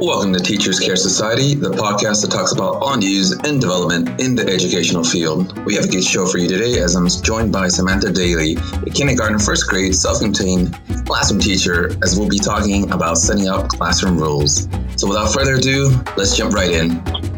Welcome to Teachers Care Society, the podcast that talks about all news and development in the educational field. We have a good show for you today as I'm joined by Samantha Daly, a kindergarten first grade self contained classroom teacher, as we'll be talking about setting up classroom rules. So without further ado, let's jump right in.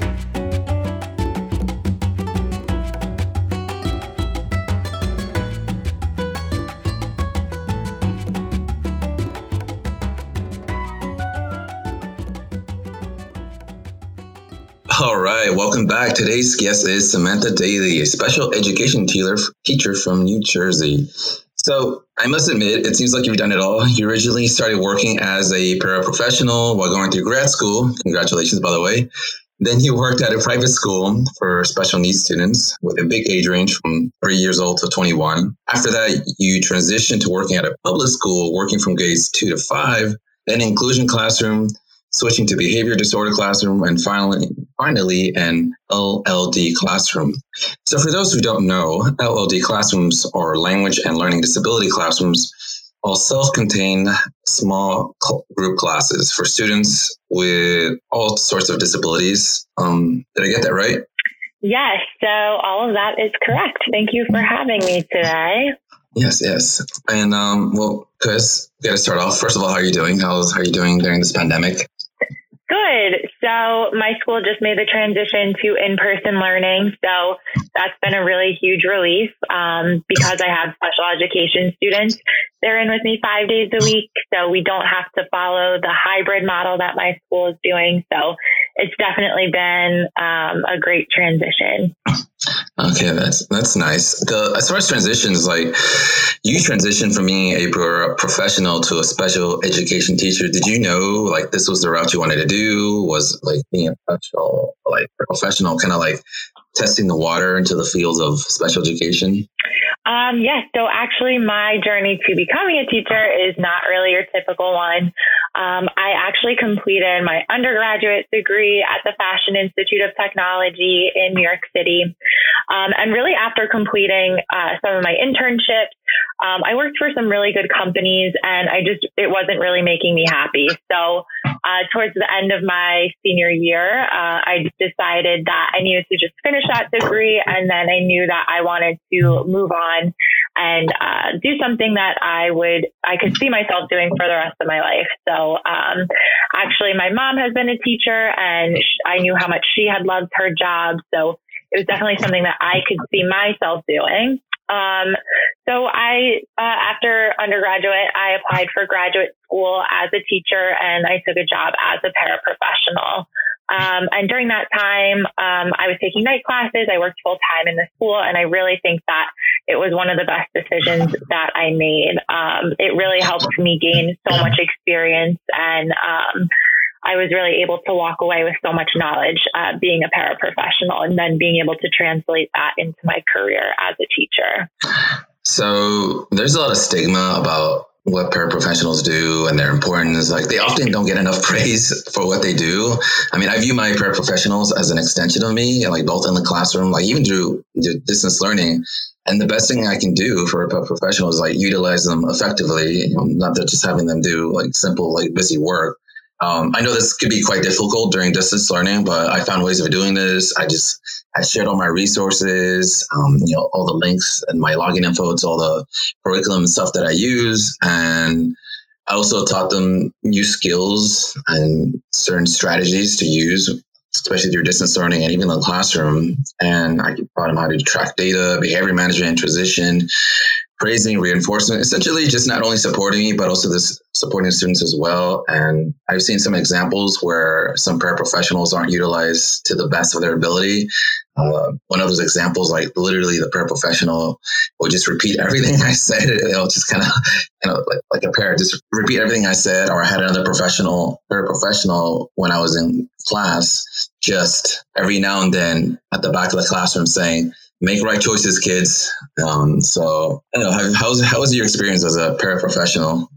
Right, welcome back. Today's guest is Samantha Daly, a special education teacher teacher from New Jersey. So I must admit, it seems like you've done it all. You originally started working as a paraprofessional while going through grad school. Congratulations, by the way. Then you worked at a private school for special needs students with a big age range from three years old to 21. After that, you transitioned to working at a public school, working from grades two to five, then inclusion classroom, switching to behavior disorder classroom, and finally, finally an LLD classroom. So for those who don't know, LLD classrooms are language and learning disability classrooms, all self-contained small group classes for students with all sorts of disabilities. Um, did I get that right? Yes, so all of that is correct. Thank you for having me today. Yes, yes. And um, well, Chris, we got to start off. First of all, how are you doing? How's how are you doing during this pandemic? Good. So my school just made the transition to in-person learning. So that's been a really huge relief um, because I have special education students. They're in with me five days a week. So we don't have to follow the hybrid model that my school is doing. So it's definitely been um, a great transition. Okay, that's that's nice. The as far as transitions, like you transitioned from being a professional to a special education teacher. Did you know like this was the route you wanted to do? Was like being a professional, like professional, kind of like testing the water into the fields of special education? Um, yes. So actually, my journey to becoming a teacher is not really your typical one. Um, I actually completed my undergraduate degree at the Fashion Institute of Technology in New York City. Um, and really, after completing uh, some of my internships, um, I worked for some really good companies, and I just it wasn't really making me happy. So, uh, towards the end of my senior year, uh, I decided that I needed to just finish that degree, and then I knew that I wanted to move on and uh, do something that I would I could see myself doing for the rest of my life. So, um, actually, my mom has been a teacher, and I knew how much she had loved her job. So it was definitely something that I could see myself doing. Um, so I, uh, after undergraduate, I applied for graduate school as a teacher and I took a job as a paraprofessional. Um, and during that time, um, I was taking night classes. I worked full time in the school, and I really think that it was one of the best decisions that I made. Um, it really helped me gain so much experience and um, I was really able to walk away with so much knowledge uh, being a paraprofessional and then being able to translate that into my career as a teacher. So there's a lot of stigma about what paraprofessionals do and their importance. Like they often don't get enough praise for what they do. I mean, I view my paraprofessionals as an extension of me, like both in the classroom, like even through distance learning. And the best thing I can do for a paraprofessional is like utilize them effectively, you know, not just having them do like simple, like busy work, um, I know this could be quite difficult during distance learning, but I found ways of doing this. I just I shared all my resources, um, you know, all the links and my login info to all the curriculum and stuff that I use, and I also taught them new skills and certain strategies to use, especially through distance learning and even the classroom. And I taught them how to track data, behavior management, transition, praising, reinforcement, essentially just not only supporting me, but also this supporting students as well. And I've seen some examples where some paraprofessionals aren't utilized to the best of their ability. Uh, one of those examples, like literally the paraprofessional will just repeat everything I said. It'll just kind of, you know, like, like a parent, just repeat everything I said. Or I had another professional, paraprofessional when I was in class, just every now and then at the back of the classroom saying, make right choices, kids. Um, so, I don't know, how, how's, how was your experience as a paraprofessional?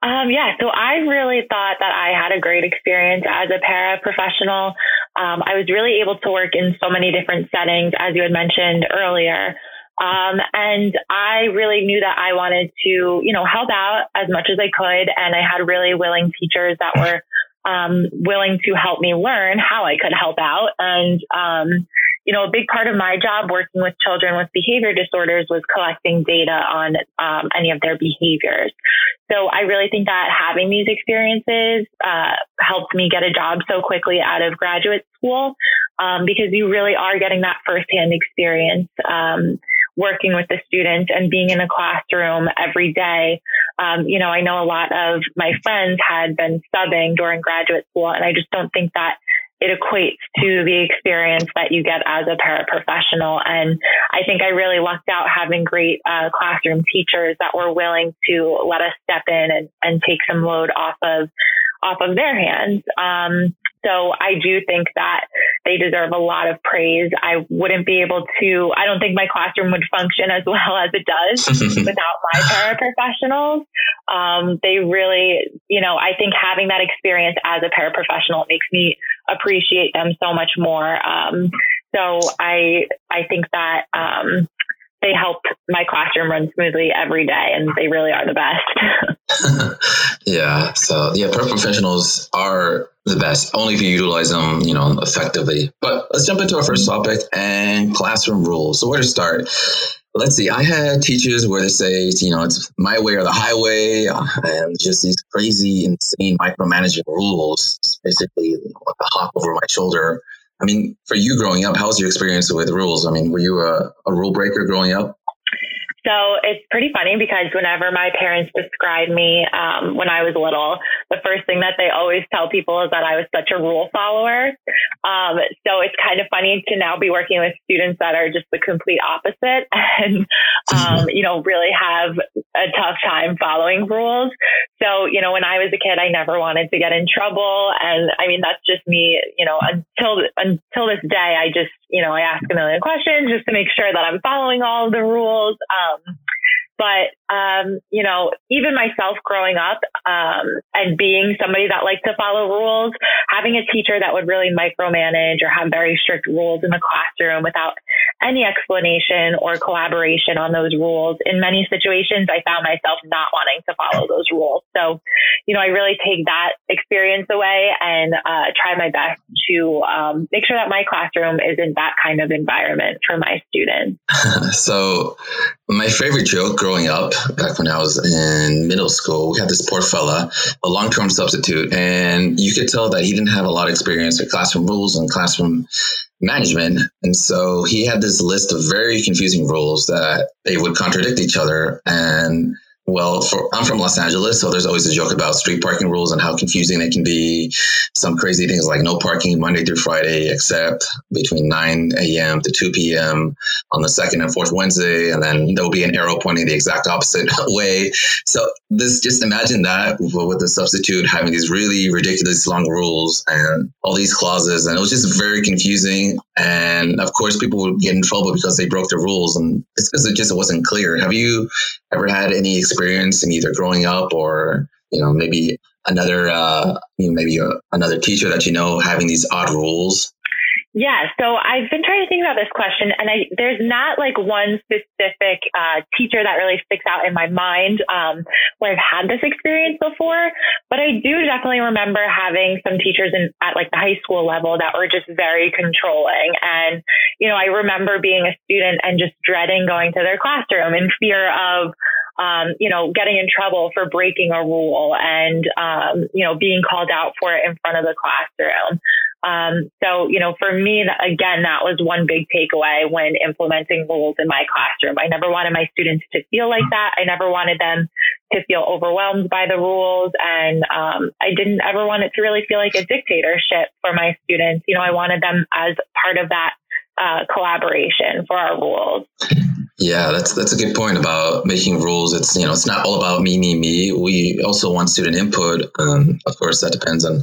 Um, yeah, so I really thought that I had a great experience as a paraprofessional. Um, I was really able to work in so many different settings, as you had mentioned earlier. Um, and I really knew that I wanted to, you know, help out as much as I could. And I had really willing teachers that were um, willing to help me learn how I could help out. And, um, you know, a big part of my job working with children with behavior disorders was collecting data on um, any of their behaviors. So I really think that having these experiences uh, helped me get a job so quickly out of graduate school um, because you really are getting that firsthand experience. Um, working with the students and being in a classroom every day. Um, you know, I know a lot of my friends had been subbing during graduate school, and I just don't think that it equates to the experience that you get as a paraprofessional. And I think I really lucked out having great uh, classroom teachers that were willing to let us step in and, and take some load off of off of their hands. Um, so I do think that they deserve a lot of praise. I wouldn't be able to, I don't think my classroom would function as well as it does without my paraprofessionals. Um, they really, you know, I think having that experience as a paraprofessional makes me appreciate them so much more. Um, so I, I think that, um, they help my classroom run smoothly every day and they really are the best. yeah. So yeah, paraprofessionals are the best only if you utilize them, you know, effectively. But let's jump into our first topic and classroom rules. So where to start? Let's see. I had teachers where they say, you know, it's my way or the highway, uh, and just these crazy, insane micromanaging rules, basically like a hawk over my shoulder I mean, for you growing up, how was your experience with rules? I mean, were you a, a rule breaker growing up? So it's pretty funny because whenever my parents describe me um, when I was little, the first thing that they always tell people is that I was such a rule follower. Um, so it's kind of funny to now be working with students that are just the complete opposite and, um, you know, really have a tough time following rules. So, you know, when I was a kid, I never wanted to get in trouble. And I mean, that's just me, you know, until, until this day, I just, you know, I ask a million questions just to make sure that I'm following all of the rules. Um, but, um, you know, even myself growing up, um, and being somebody that liked to follow rules, having a teacher that would really micromanage or have very strict rules in the classroom without any explanation or collaboration on those rules. In many situations, I found myself not wanting to follow those rules. So, you know, I really take that experience away and, uh, try my best to, um, make sure that my classroom is in that kind of environment for my students. so my favorite joke growing up, back when I was in middle school, we had this poor fella, a long term substitute, and you could tell that he didn't have a lot of experience with classroom rules and classroom management. And so he had this list of very confusing rules that they would contradict each other. And well, for, I'm from Los Angeles, so there's always a joke about street parking rules and how confusing they can be. Some crazy things like no parking Monday through Friday, except between 9 a.m. to 2 p.m. on the second and fourth Wednesday, and then there will be an arrow pointing the exact opposite way. So this, just imagine that with the substitute having these really ridiculous long rules and all these clauses, and it was just very confusing. And of course, people would get in trouble because they broke the rules, and it's because it just wasn't clear. Have you ever had any experience? Experience in either growing up or you know maybe another uh, you know, maybe a, another teacher that you know having these odd rules? Yeah, so I've been trying to think about this question, and I, there's not like one specific uh, teacher that really sticks out in my mind um, where I've had this experience before. But I do definitely remember having some teachers in, at like the high school level that were just very controlling. And you know, I remember being a student and just dreading going to their classroom in fear of um, you know, getting in trouble for breaking a rule and, um, you know, being called out for it in front of the classroom. Um, so, you know, for me, again, that was one big takeaway when implementing rules in my classroom. I never wanted my students to feel like that. I never wanted them to feel overwhelmed by the rules. And um, I didn't ever want it to really feel like a dictatorship for my students. You know, I wanted them as part of that uh, collaboration for our rules. Yeah, that's that's a good point about making rules. It's you know it's not all about me, me, me. We also want student input. Um, of course, that depends on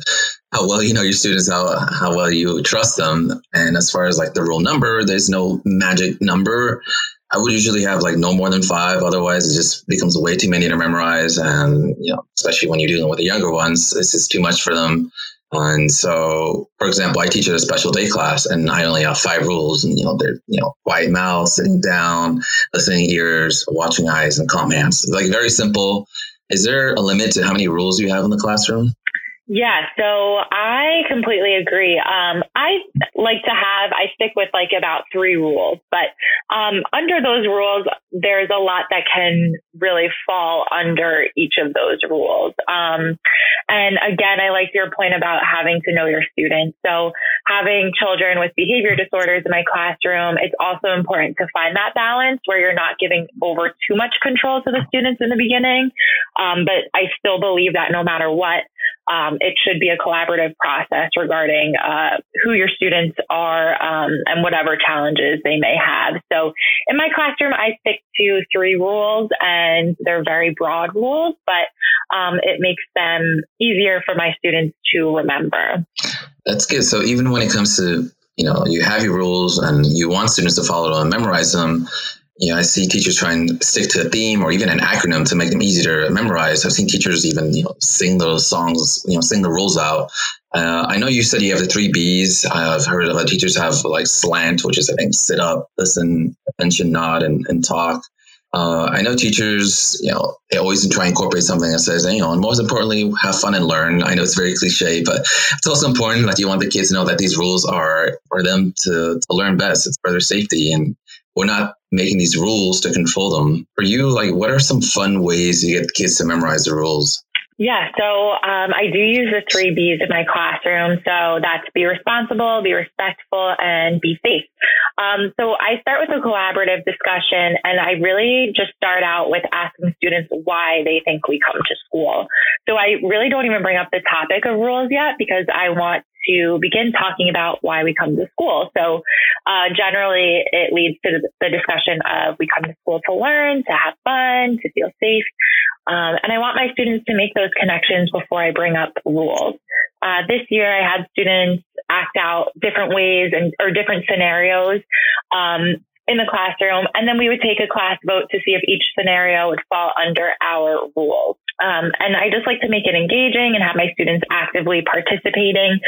how well you know your students, how how well you trust them. And as far as like the rule number, there's no magic number. I would usually have like no more than five. Otherwise, it just becomes way too many to memorize. And you know, especially when you're dealing with the younger ones, this is too much for them. And so, for example, I teach at a special day class and I only have five rules and, you know, they're, you know, quiet mouth, sitting down, listening ears, watching eyes and calm hands. Like very simple. Is there a limit to how many rules you have in the classroom? Yeah, so I completely agree. Um, I like to have, I stick with like about three rules, but um, under those rules, there's a lot that can really fall under each of those rules. Um, and again, I like your point about having to know your students. So having children with behavior disorders in my classroom, it's also important to find that balance where you're not giving over too much control to the students in the beginning. Um, but I still believe that no matter what, um, it should be a collaborative process regarding uh, who your students are um, and whatever challenges they may have. So in my classroom, I stick to three rules, and they're very broad rules, but um, it makes them easier for my students to remember. That's good. So even when it comes to you know you have your rules and you want students to follow them and memorize them you know, I see teachers try and stick to a theme or even an acronym to make them easier to memorize. I've seen teachers even, you know, sing those songs, you know, sing the rules out. Uh, I know you said you have the three B's. I've heard of teachers have like SLANT, which is, I think, sit up, listen, attention, nod, and, and talk. Uh, I know teachers, you know, they always try and incorporate something that says, you know, and most importantly, have fun and learn. I know it's very cliche, but it's also important. Like you want the kids to know that these rules are for them to, to learn best. It's for their safety. And we're not making these rules to control them. For you, like, what are some fun ways you get kids to memorize the rules? Yeah, so um, I do use the three B's in my classroom. So that's be responsible, be respectful, and be safe. Um, so I start with a collaborative discussion, and I really just start out with asking students why they think we come to school. So I really don't even bring up the topic of rules yet because I want to begin talking about why we come to school. So uh, generally, it leads to the discussion of we come to school to learn, to have fun, to feel safe. Um, and I want my students to make those connections before I bring up rules. Uh, this year, I had students act out different ways and or different scenarios um, in the classroom, and then we would take a class vote to see if each scenario would fall under our rules. Um, and I just like to make it engaging and have my students actively participating.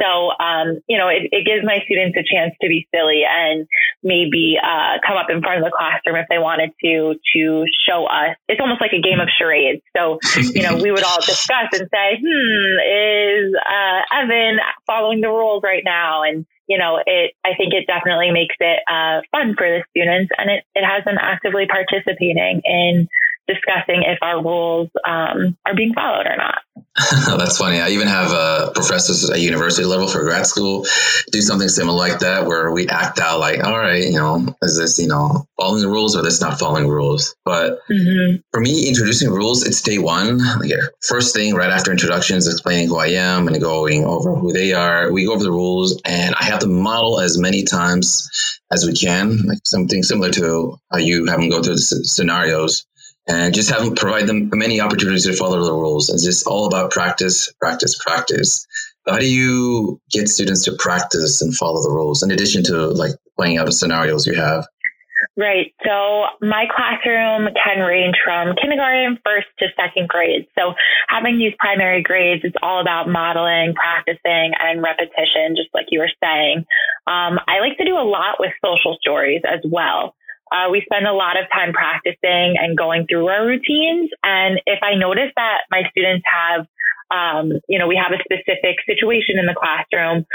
So, um, you know, it, it, gives my students a chance to be silly and maybe uh, come up in front of the classroom if they wanted to to show us. It's almost like a game of charades. So, you know, we would all discuss and say, "Hmm, is uh, Evan following the rules right now?" And you know, it, I think it definitely makes it uh, fun for the students and it, it has them actively participating in discussing if our rules um, are being followed or not. That's funny. I even have uh, professors at university level for grad school do something similar like that, where we act out like, all right, you know, is this, you know, following the rules or this not following rules? But mm-hmm. for me, introducing rules, it's day one. Like, first thing right after introductions, explaining who I am and going over who they are. We go over the rules, and I have to model as many times as we can, like something similar to how you have them go through the scenarios and just have them provide them many opportunities to follow the rules. It's just all about practice, practice, practice. How do you get students to practice and follow the rules in addition to like playing out the scenarios you have? Right. So my classroom can range from kindergarten, first to second grade. So having these primary grades is all about modeling, practicing, and repetition, just like you were saying. Um, I like to do a lot with social stories as well. Uh, we spend a lot of time practicing and going through our routines. And if I notice that my students have, um, you know, we have a specific situation in the classroom,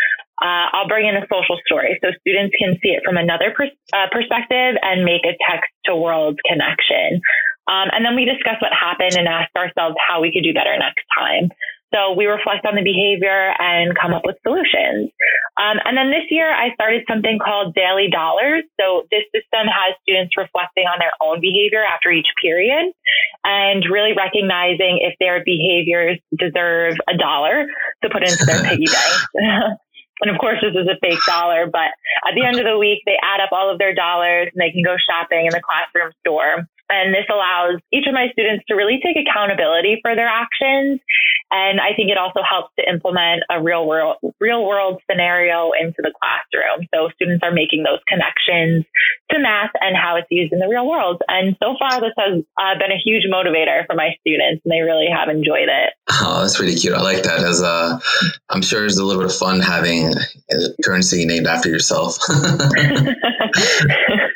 uh, I'll bring in a social story so students can see it from another uh, perspective and make a text to world connection. Um, and then we discuss what happened and ask ourselves how we could do better next time. So we reflect on the behavior and come up with solutions. Um, and then this year, I started something called Daly Dollars. So this system has students reflecting on their own behavior after each period and really recognizing if their behaviors deserve a dollar to put into their piggy bank. And of course, this is a fake dollar, but at the end of the week, they add up all of their dollars and they can go shopping in the classroom store. And this allows each of my students to really take accountability for their actions. And I think it also helps to implement a real world, real world scenario into the classroom. So students are making those connections to math and how it's used in the real world. And so far, this has uh, been a huge motivator for my students and they really have enjoyed it. Oh, that's really cute. I like that. As uh, I'm sure it's a little bit of fun having a currency named after yourself.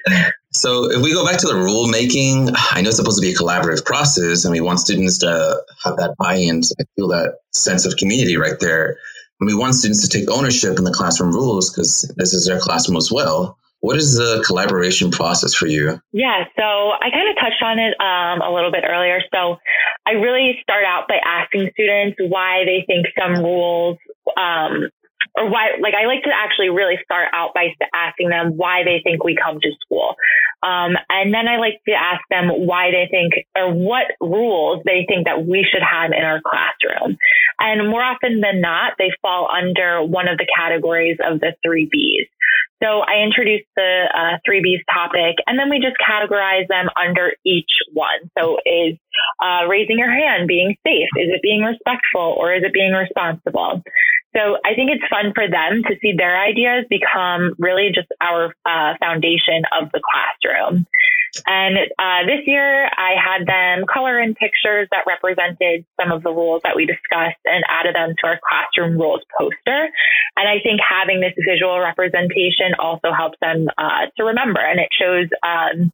So if we go back to the rule making, I know it's supposed to be a collaborative process, and we want students to have that buy-in, to feel that sense of community right there. And we want students to take ownership in the classroom rules because this is their classroom as well. What is the collaboration process for you? Yeah, so I kind of touched on it um, a little bit earlier. So I really start out by asking students why they think some rules um, or why, like, I like to actually really start out by asking them why they think we come to school. Um, and then I like to ask them why they think or what rules they think that we should have in our classroom. And more often than not, they fall under one of the categories of the three B's. So I introduce the uh, three B's topic and then we just categorize them under each one. So is uh, raising your hand being safe? Is it being respectful or is it being responsible? So I think it's fun for them to see their ideas become really just our uh, foundation of the classroom. And uh, this year, I had them color in pictures that represented some of the rules that we discussed and added them to our classroom rules poster. And I think having this visual representation also helps them uh, to remember, and it shows um,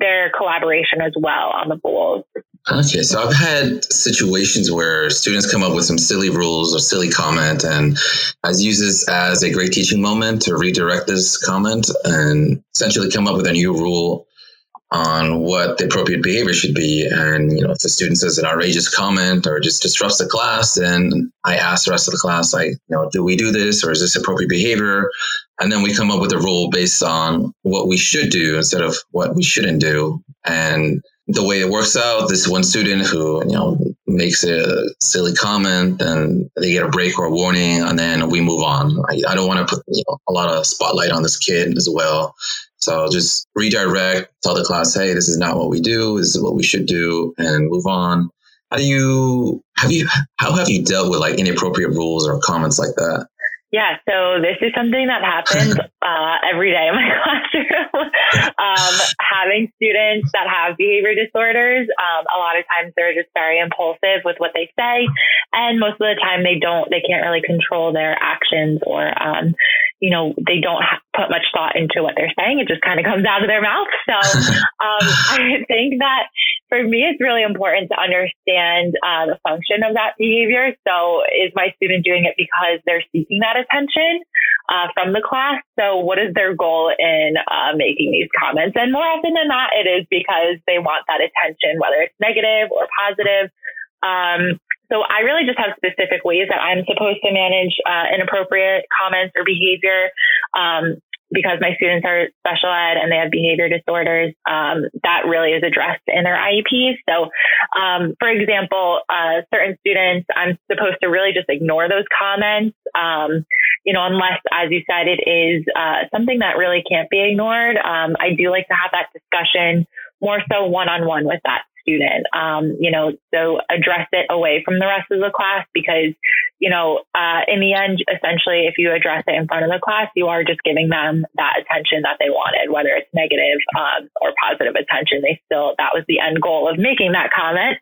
their collaboration as well on the rules. Okay, so I've had situations where students come up with some silly rules or silly comment, and I use this as a great teaching moment to redirect this comment and essentially come up with a new rule on what the appropriate behavior should be. And you know, if the student says an outrageous comment or just disrupts the class, then I ask the rest of the class, like, you know, do we do this or is this appropriate behavior? And then we come up with a rule based on what we should do instead of what we shouldn't do. And the way it works out, this one student who, you know, makes a silly comment and they get a break or a warning and then we move on. I, I don't want to put you know, a lot of spotlight on this kid as well. So just redirect, tell the class, hey, this is not what we do. This is what we should do and move on. How do you, have you, how have you dealt with like inappropriate rules or comments like that? Yeah, so this is something that happens uh, every day in my classroom. um, having students that have behavior disorders, um, a lot of times they're just very impulsive with what they say, and most of the time they don't, they can't really control their actions or, um, you know, they don't ha- put much thought into what they're saying. It just kind of comes out of their mouth. So um, I think that for me, it's really important to understand uh, the function of that behavior. So is my student doing it because they're seeking that attention uh, from the class? So what is their goal in uh, making these comments? And more often than not, it is because they want that attention, whether it's negative or positive. Um, so I really just have specific ways that I'm supposed to manage uh, inappropriate comments or behavior. Um, because my students are special ed and they have behavior disorders, um, that really is addressed in their IEPs. So, um, for example, uh, certain students, I'm supposed to really just ignore those comments, um, you know, unless, as you said, it is uh, something that really can't be ignored. Um, I do like to have that discussion more so one on one with that student. Um, you know, so address it away from the rest of the class because, you know, uh, in the end, essentially, if you address it in front of the class, you are just giving them that attention that they wanted, whether it's negative um, or positive attention. They still, that was the end goal of making that comment.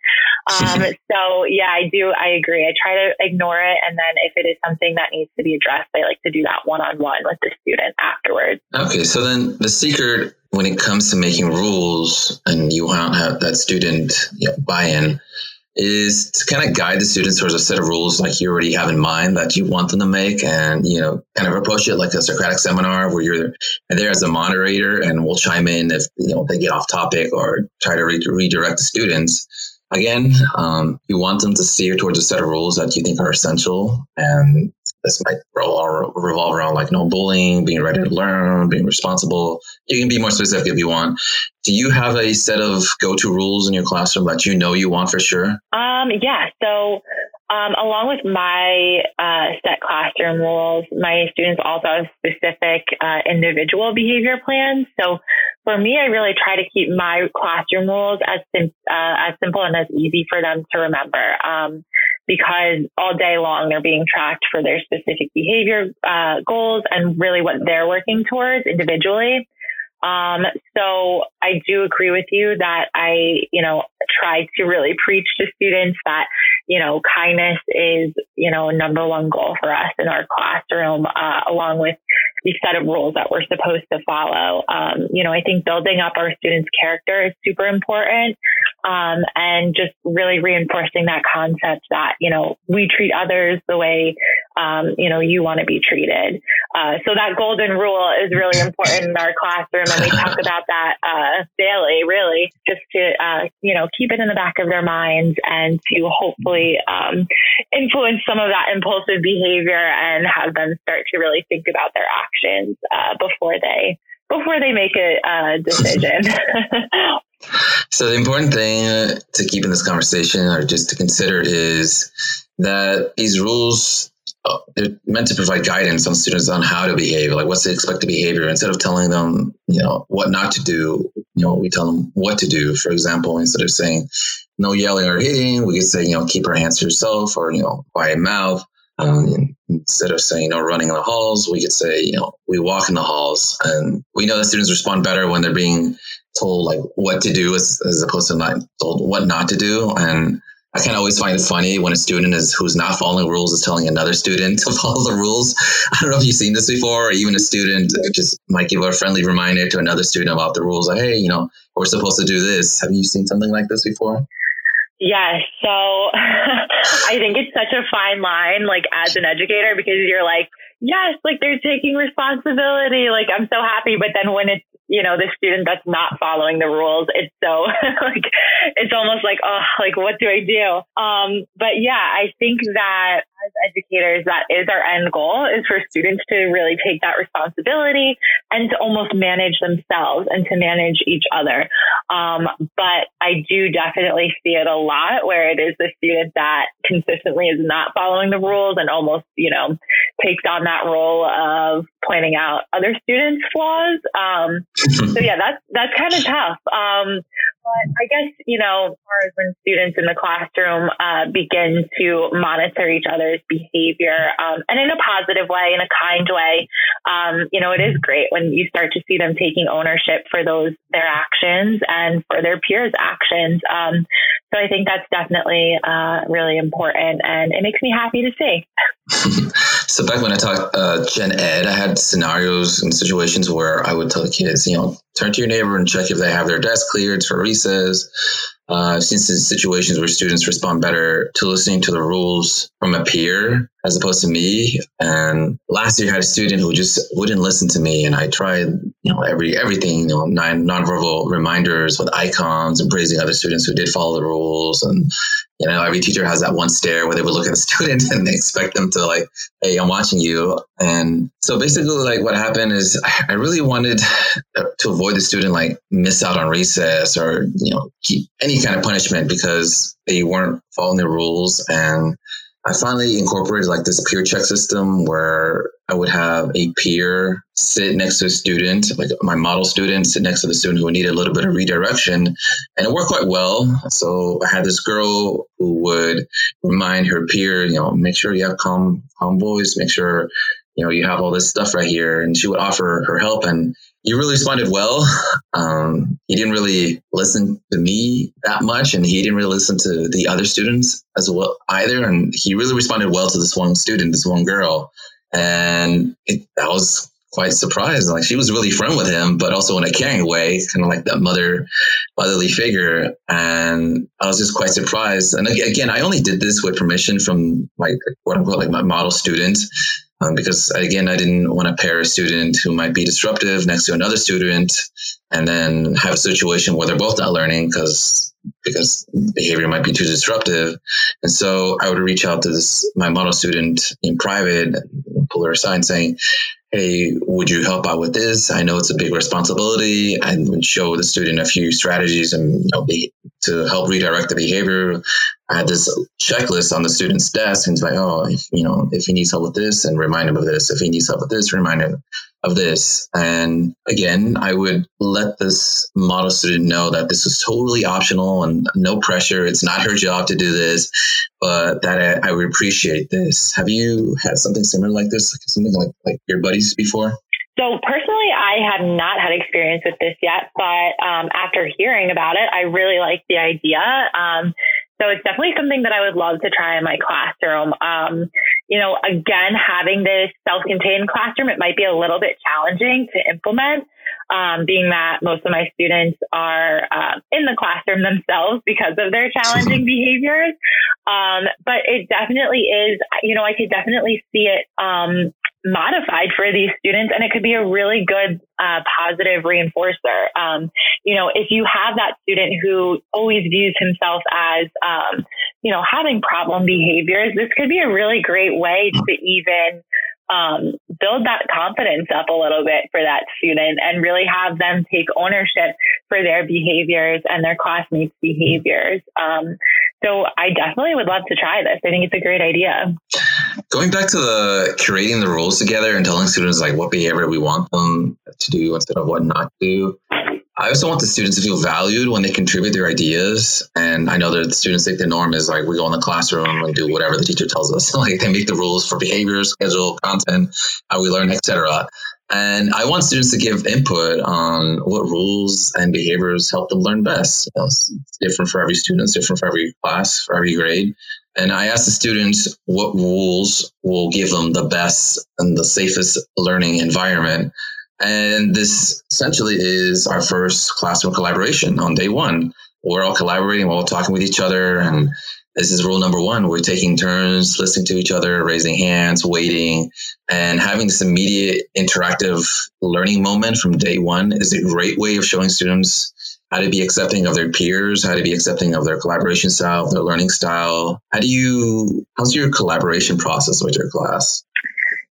Um, so yeah, I do, I agree. I try to ignore it. And then if it is something that needs to be addressed, I like to do that one on one with the student afterwards. Okay. So then the secret when it comes to making rules and you want to have that student you know, buy-in is to kind of guide the students towards a set of rules like you already have in mind that you want them to make and you know kind of approach it like a socratic seminar where you're there as a moderator and we'll chime in if you know they get off topic or try to re- redirect the students again um, you want them to steer towards a set of rules that you think are essential and this might revolve around like no bullying, being ready to learn, being responsible. You can be more specific if you want. Do you have a set of go-to rules in your classroom that you know you want for sure? Um, yeah. So um, along with my uh, set classroom rules, my students also have specific uh, individual behavior plans. So for me, I really try to keep my classroom rules as sim- uh, as simple and as easy for them to remember. Um, because all day long they're being tracked for their specific behavior uh, goals and really what they're working towards individually. Um, so I do agree with you that I, you know, try to really preach to students that, you know, kindness is, you know, number one goal for us in our classroom, uh, along with set of rules that we're supposed to follow. Um, you know, I think building up our students' character is super important. Um, and just really reinforcing that concept that, you know, we treat others the way, um, you know, you want to be treated. Uh, so that golden rule is really important in our classroom. And we talk about that, uh, daily, really, just to, uh, you know, keep it in the back of their minds and to hopefully, um, influence some of that impulsive behavior and have them start to really think about their actions, uh, before they, before they make a, a decision. So the important thing to keep in this conversation or just to consider is that these rules uh, they're meant to provide guidance on students on how to behave, like what's the expected behavior. Instead of telling them, you know, what not to do, you know, we tell them what to do. For example, instead of saying no yelling or hitting, we could say, you know, keep your hands to yourself or, you know, quiet mouth. Um, instead of saying, you know, running in the halls, we could say, you know, we walk in the halls. And we know that students respond better when they're being told like what to do as, as opposed to not told what not to do. And I kind of always find it funny when a student is who's not following rules is telling another student to follow the rules. I don't know if you've seen this before, or even a student just might give a friendly reminder to another student about the rules. Like, hey, you know, we're supposed to do this. Have you seen something like this before? Yes. So I think it's such a fine line, like as an educator, because you're like, yes, like they're taking responsibility. Like I'm so happy. But then when it's you know, the student that's not following the rules. It's so like, it's almost like, oh, like, what do I do? Um, but yeah, I think that as educators, that is our end goal is for students to really take that responsibility and to almost manage themselves and to manage each other. Um, but I do definitely see it a lot where it is the student that consistently is not following the rules and almost, you know, takes on that role of pointing out other students' flaws. Um, so yeah, that's that's kind of tough. Um, but I guess you know, as far as when students in the classroom uh, begin to monitor each other's behavior, um, and in a positive way, in a kind way, um, you know, it is great when you start to see them taking ownership for those their actions and for their peers' actions. So I think that's definitely uh, really important, and it makes me happy to see. so back when I taught uh, gen ed, I had scenarios and situations where I would tell the kids, you know, turn to your neighbor and check if they have their desk cleared for recess. Uh, I've seen situations where students respond better to listening to the rules from a peer as opposed to me. And last year I had a student who just wouldn't listen to me. And I tried, you know, every, everything, you know, non, nonverbal reminders with icons and praising other students who did follow the rules and you know, every teacher has that one stare where they would look at the student and they expect them to like, hey, I'm watching you. And so basically, like what happened is I really wanted to avoid the student like miss out on recess or, you know, keep any kind of punishment because they weren't following the rules. And I finally incorporated like this peer check system where I would have a peer sit next to a student, like my model student, sit next to the student who needed a little bit of redirection. And it worked quite well. So I had this girl who would remind her peer, you know, make sure you have calm, calm voice, make sure, you know, you have all this stuff right here. And she would offer her help. And he really responded well. Um, he didn't really listen to me that much, and he didn't really listen to the other students as well either. And he really responded well to this one student, this one girl, and it, I was quite surprised. Like she was really friend with him, but also in a caring way, kind of like that mother, motherly figure. And I was just quite surprised. And again, I only did this with permission from like quote unquote like my model student um, because again, I didn't want to pair a student who might be disruptive next to another student, and then have a situation where they're both not learning because because behavior might be too disruptive. And so I would reach out to this my model student in private, pull her aside, saying, hey, would you help out with this? I know it's a big responsibility and would show the student a few strategies and you know, to help redirect the behavior. I had this checklist on the student's desk and it's like, oh, if, you know, if he needs help with this and remind him of this, if he needs help with this, remind him of this. And again, I would let this model student know that this is totally optional and no pressure. It's not her job to do this, but that I, I would appreciate this. Have you had something similar like this, like something like, like your buddies before? So personally, I have not had experience with this yet, but um, after hearing about it, I really like the idea. Um, So it's definitely something that I would love to try in my classroom. Um, you know, again, having this self-contained classroom, it might be a little bit challenging to implement, um, being that most of my students are uh, in the classroom themselves because of their challenging behaviors. Um, but it definitely is, you know, I could definitely see it um, modified for these students and it could be a really good uh, positive reinforcer um, you know if you have that student who always views himself as um, you know having problem behaviors this could be a really great way to even um, build that confidence up a little bit for that student and really have them take ownership for their behaviors and their classmates behaviors um, so I definitely would love to try this. I think it's a great idea. Going back to the curating the rules together and telling students like what behavior we want them to do instead of what not to do. I also want the students to feel valued when they contribute their ideas. And I know that students think the norm is like we go in the classroom and do whatever the teacher tells us. like they make the rules for behavior, schedule, content, how we learn, etc. And I want students to give input on what rules and behaviors help them learn best. You know, it's different for every student, it's different for every class, for every grade. And I ask the students what rules will give them the best and the safest learning environment. And this essentially is our first classroom collaboration on day one. We're all collaborating, we're all talking with each other, and this is rule number one. We're taking turns, listening to each other, raising hands, waiting, and having this immediate interactive learning moment from day one is a great way of showing students how to be accepting of their peers, how to be accepting of their collaboration style, their learning style. How do you, how's your collaboration process with your class?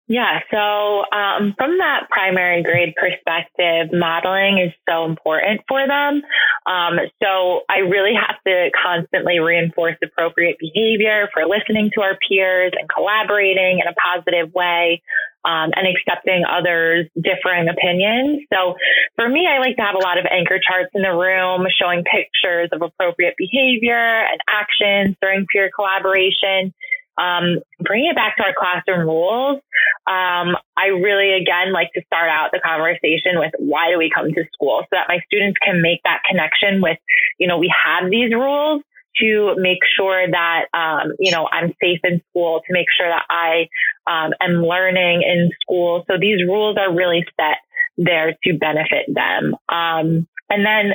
Yeah, so um, from that primary grade perspective, modeling is so important for them. Um, so I really have to constantly reinforce appropriate behavior for listening to our peers and collaborating in a positive way. Um, and accepting others' differing opinions. So for me, I like to have a lot of anchor charts in the room showing pictures of appropriate behavior and actions during peer collaboration um, bringing it back to our classroom rules, um, I really, again, like to start out the conversation with why do we come to school so that my students can make that connection with, you know, we have these rules to make sure that, um, you know, I'm safe in school, to make sure that I um, am learning in school. So these rules are really set there to benefit them. Um, and then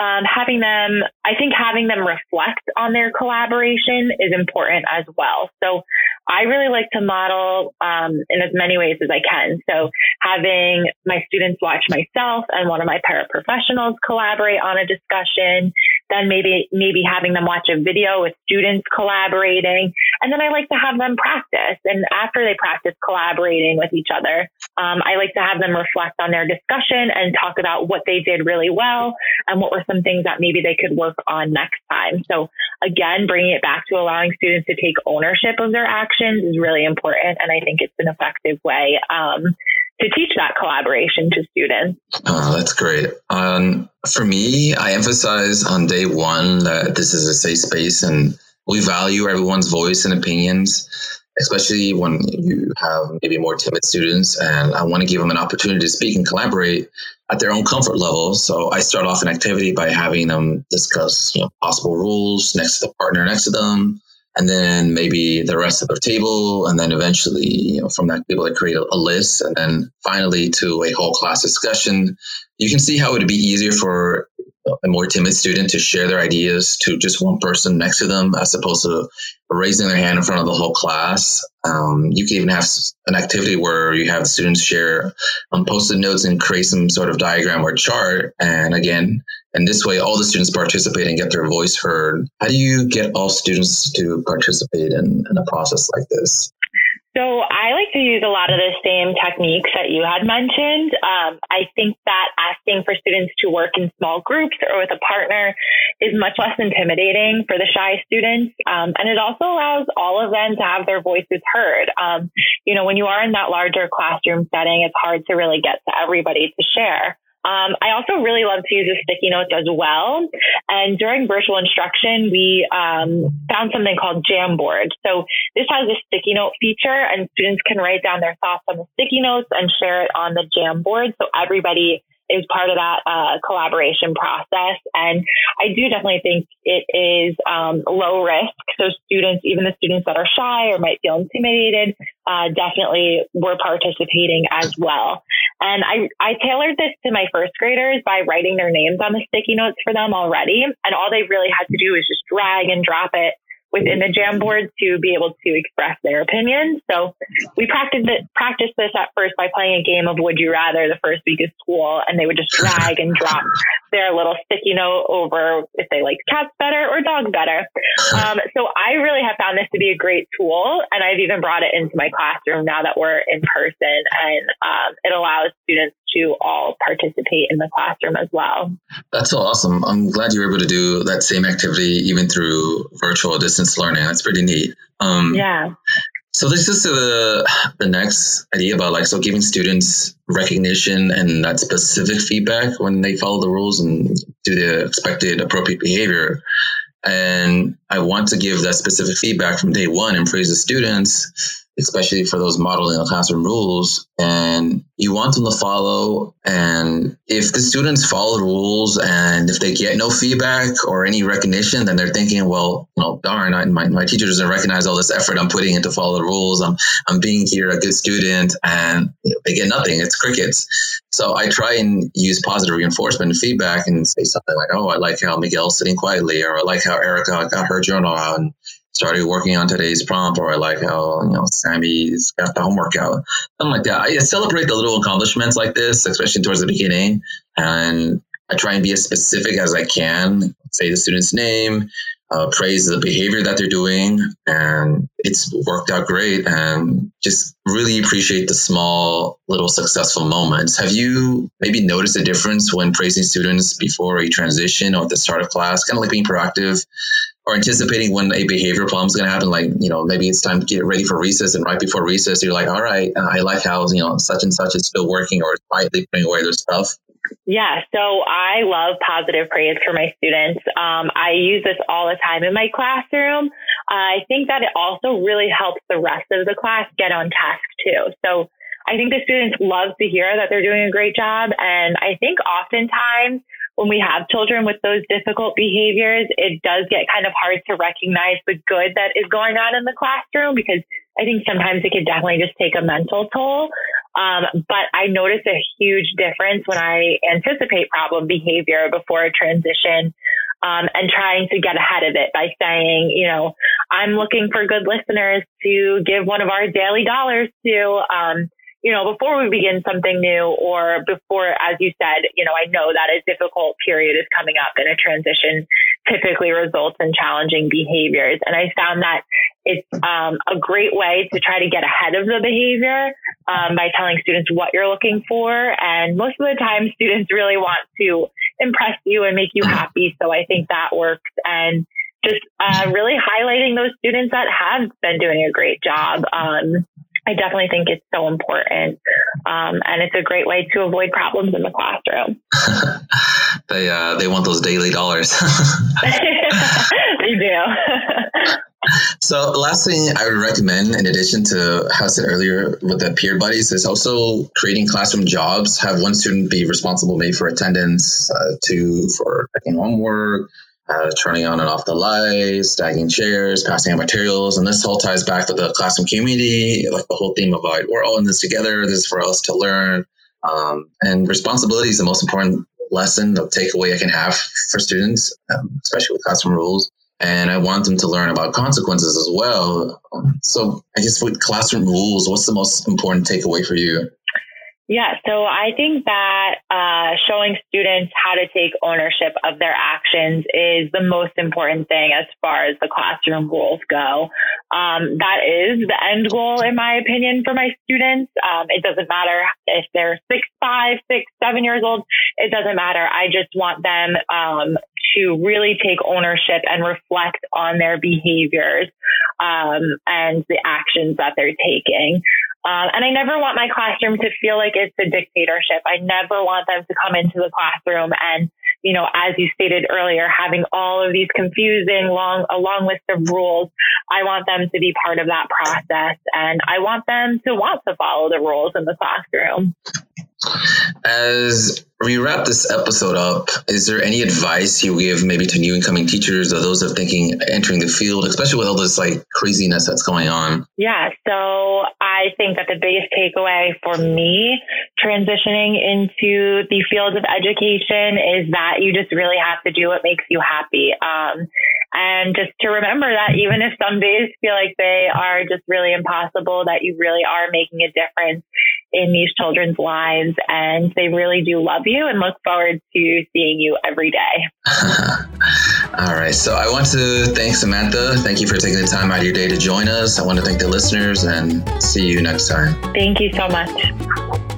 um, having them, I think having them reflect on their collaboration is important as well. So I really like to model um, in as many ways as I can. So having my students watch myself and one of my paraprofessionals collaborate on a discussion, then maybe maybe having them watch a video with students collaborating, and then I like to have them practice. And after they practice collaborating with each other, um, I like to have them reflect on their discussion and talk about what they did really well and what were some things that maybe they could work on next time. So again, bringing it back to allowing students to take ownership of their actions is really important, and I think it's an effective way. Um, to teach that collaboration to students. Oh, that's great. Um, for me, I emphasize on day one that this is a safe space and we value everyone's voice and opinions, especially when you have maybe more timid students. And I want to give them an opportunity to speak and collaborate at their own comfort level. So I start off an activity by having them discuss you know, possible rules next to the partner next to them and then maybe the rest of the table, and then eventually, you know, from that table, to create a, a, list, and then finally to a whole class discussion. You can see how it would be easier for a more timid student to share their ideas to just one person next to them, as opposed to raising their hand in front of the whole class. Um, you can even have an activity where you have students share um, post-it notes and create some sort of diagram or chart, and again and this way, all the students participate and get their voice heard. How do you get all students to participate in, in a process like this? So I like to use a lot of the same techniques that you had mentioned. Um, I think that asking for students to work in small groups or with a partner is much less intimidating for the shy students. Um, and it also allows all of them to have their voices heard. Um, you know, when you are in that larger classroom setting, it's hard to really get to everybody to share. Um, I also really love to use the sticky notes as well. And during virtual instruction, we um, found something called Jamboard. So this has a sticky note feature, and students can write down their thoughts on the sticky notes and share it on the Jamboard. So everybody is part of that uh, collaboration process. And I do definitely think it is um, low risk. So students, even the students that are shy or might feel intimidated, uh, definitely were participating as well. And I, I tailored this to my first graders by writing their names on the sticky notes for them already. And all they really had to do was just drag and drop it within the Jamboard to be able to express their opinion. So we practiced it, practiced this at first by playing a game of Would You Rather the first week of school, and they would just drag and drop their little sticky note over if they liked cats better or dogs better. Um, so I really have found this to be a great tool, and I've even brought it into my classroom now that we're in person, and um, it allows students to all participate in the classroom as well. That's so awesome. I'm glad you were able to do that same activity even through virtual distance learning. That's pretty neat. Um, yeah. So this is the the next idea about like so giving students recognition and that specific feedback when they follow the rules and do the expected appropriate behavior. And I want to give that specific feedback from day one and praise the students especially for those modeling the classroom rules. And you want them to follow. And if the students follow the rules and if they get no feedback or any recognition, then they're thinking, well, know, darn, I, my, my teacher doesn't recognize all this effort I'm putting into follow the rules. I'm, I'm being here a good student and they get nothing. It's crickets. So I try and use positive reinforcement and feedback and say something like, oh, I like how Miguel's sitting quietly, or I like how Erica got her journal out and started working on today's prompt, or I like how you know Sammy's got the homework out, something like that. I celebrate the little accomplishments like this, especially towards the beginning, and I try and be as specific as I can. Say the student's name, uh, praise the behavior that they're doing, and it's worked out great. And just really appreciate the small, little successful moments. Have you maybe noticed a difference when praising students before a transition or at the start of class? Kind of like being proactive or anticipating when a behavior problem is going to happen. Like, you know, maybe it's time to get ready for recess, and right before recess, you're like, all right, uh, I like how, you know, such and such is still working or quietly putting away their stuff. Yeah, so I love positive praise for my students. Um, I use this all the time in my classroom. I think that it also really helps the rest of the class get on task too. So I think the students love to hear that they're doing a great job. And I think oftentimes when we have children with those difficult behaviors, it does get kind of hard to recognize the good that is going on in the classroom because I think sometimes it could definitely just take a mental toll. Um, but I notice a huge difference when I anticipate problem behavior before a transition um, and trying to get ahead of it by saying, you know, I'm looking for good listeners to give one of our Daly Dollars to. Um, you know, before we begin something new or before, as you said, you know, I know that a difficult period is coming up and a transition typically results in challenging behaviors. And I found that it's um, a great way to try to get ahead of the behavior um, by telling students what you're looking for. And most of the time, students really want to impress you and make you happy. So I think that works. And just uh, really highlighting those students that have been doing a great job. Um, I definitely think it's so important. Um, and it's a great way to avoid problems in the classroom. they, uh, they want those Daly Dollars. they do. so last thing I would recommend, in addition to how I said earlier with the peer buddies, is also creating classroom jobs. Have one student be responsible maybe for attendance, uh, two for checking homework, uh, turning on and off the lights, stacking chairs, passing out materials. And this all ties back to the classroom community, like the whole theme of like, we're all in this together. This is for us to learn. Um, and responsibility is the most important lesson, the takeaway I can have for students, um, especially with classroom rules. And I want them to learn about consequences as well. So I guess with classroom rules, what's the most important takeaway for you? Yeah, so I think that uh, showing students how to take ownership of their actions is the most important thing as far as the classroom rules go. Um, that is the end goal, in my opinion, for my students. Um, it doesn't matter if they're six, five, six, seven years old. It doesn't matter. I just want them um, to really take ownership and reflect on their behaviors um, and the actions that they're taking. Um, and I never want my classroom to feel like it's a dictatorship. I never want them to come into the classroom and, you know, as you stated earlier, having all of these confusing long, a long list of rules. I want them to be part of that process and I want them to want to follow the rules in the classroom. As we wrap this episode up, is there any advice you give maybe to new incoming teachers or those are thinking entering the field, especially with all this like craziness that's going on? Yeah, so I think that the biggest takeaway for me transitioning into the field of education is that you just really have to do what makes you happy. Um, and just to remember that even if some days feel like they are just really impossible, that you really are making a difference in these children's lives and they really do love you and look forward to seeing you every day. All right. So I want to thank Samantha. Thank you for taking the time out of your day to join us. I want to thank the listeners and see you next time. Thank you so much.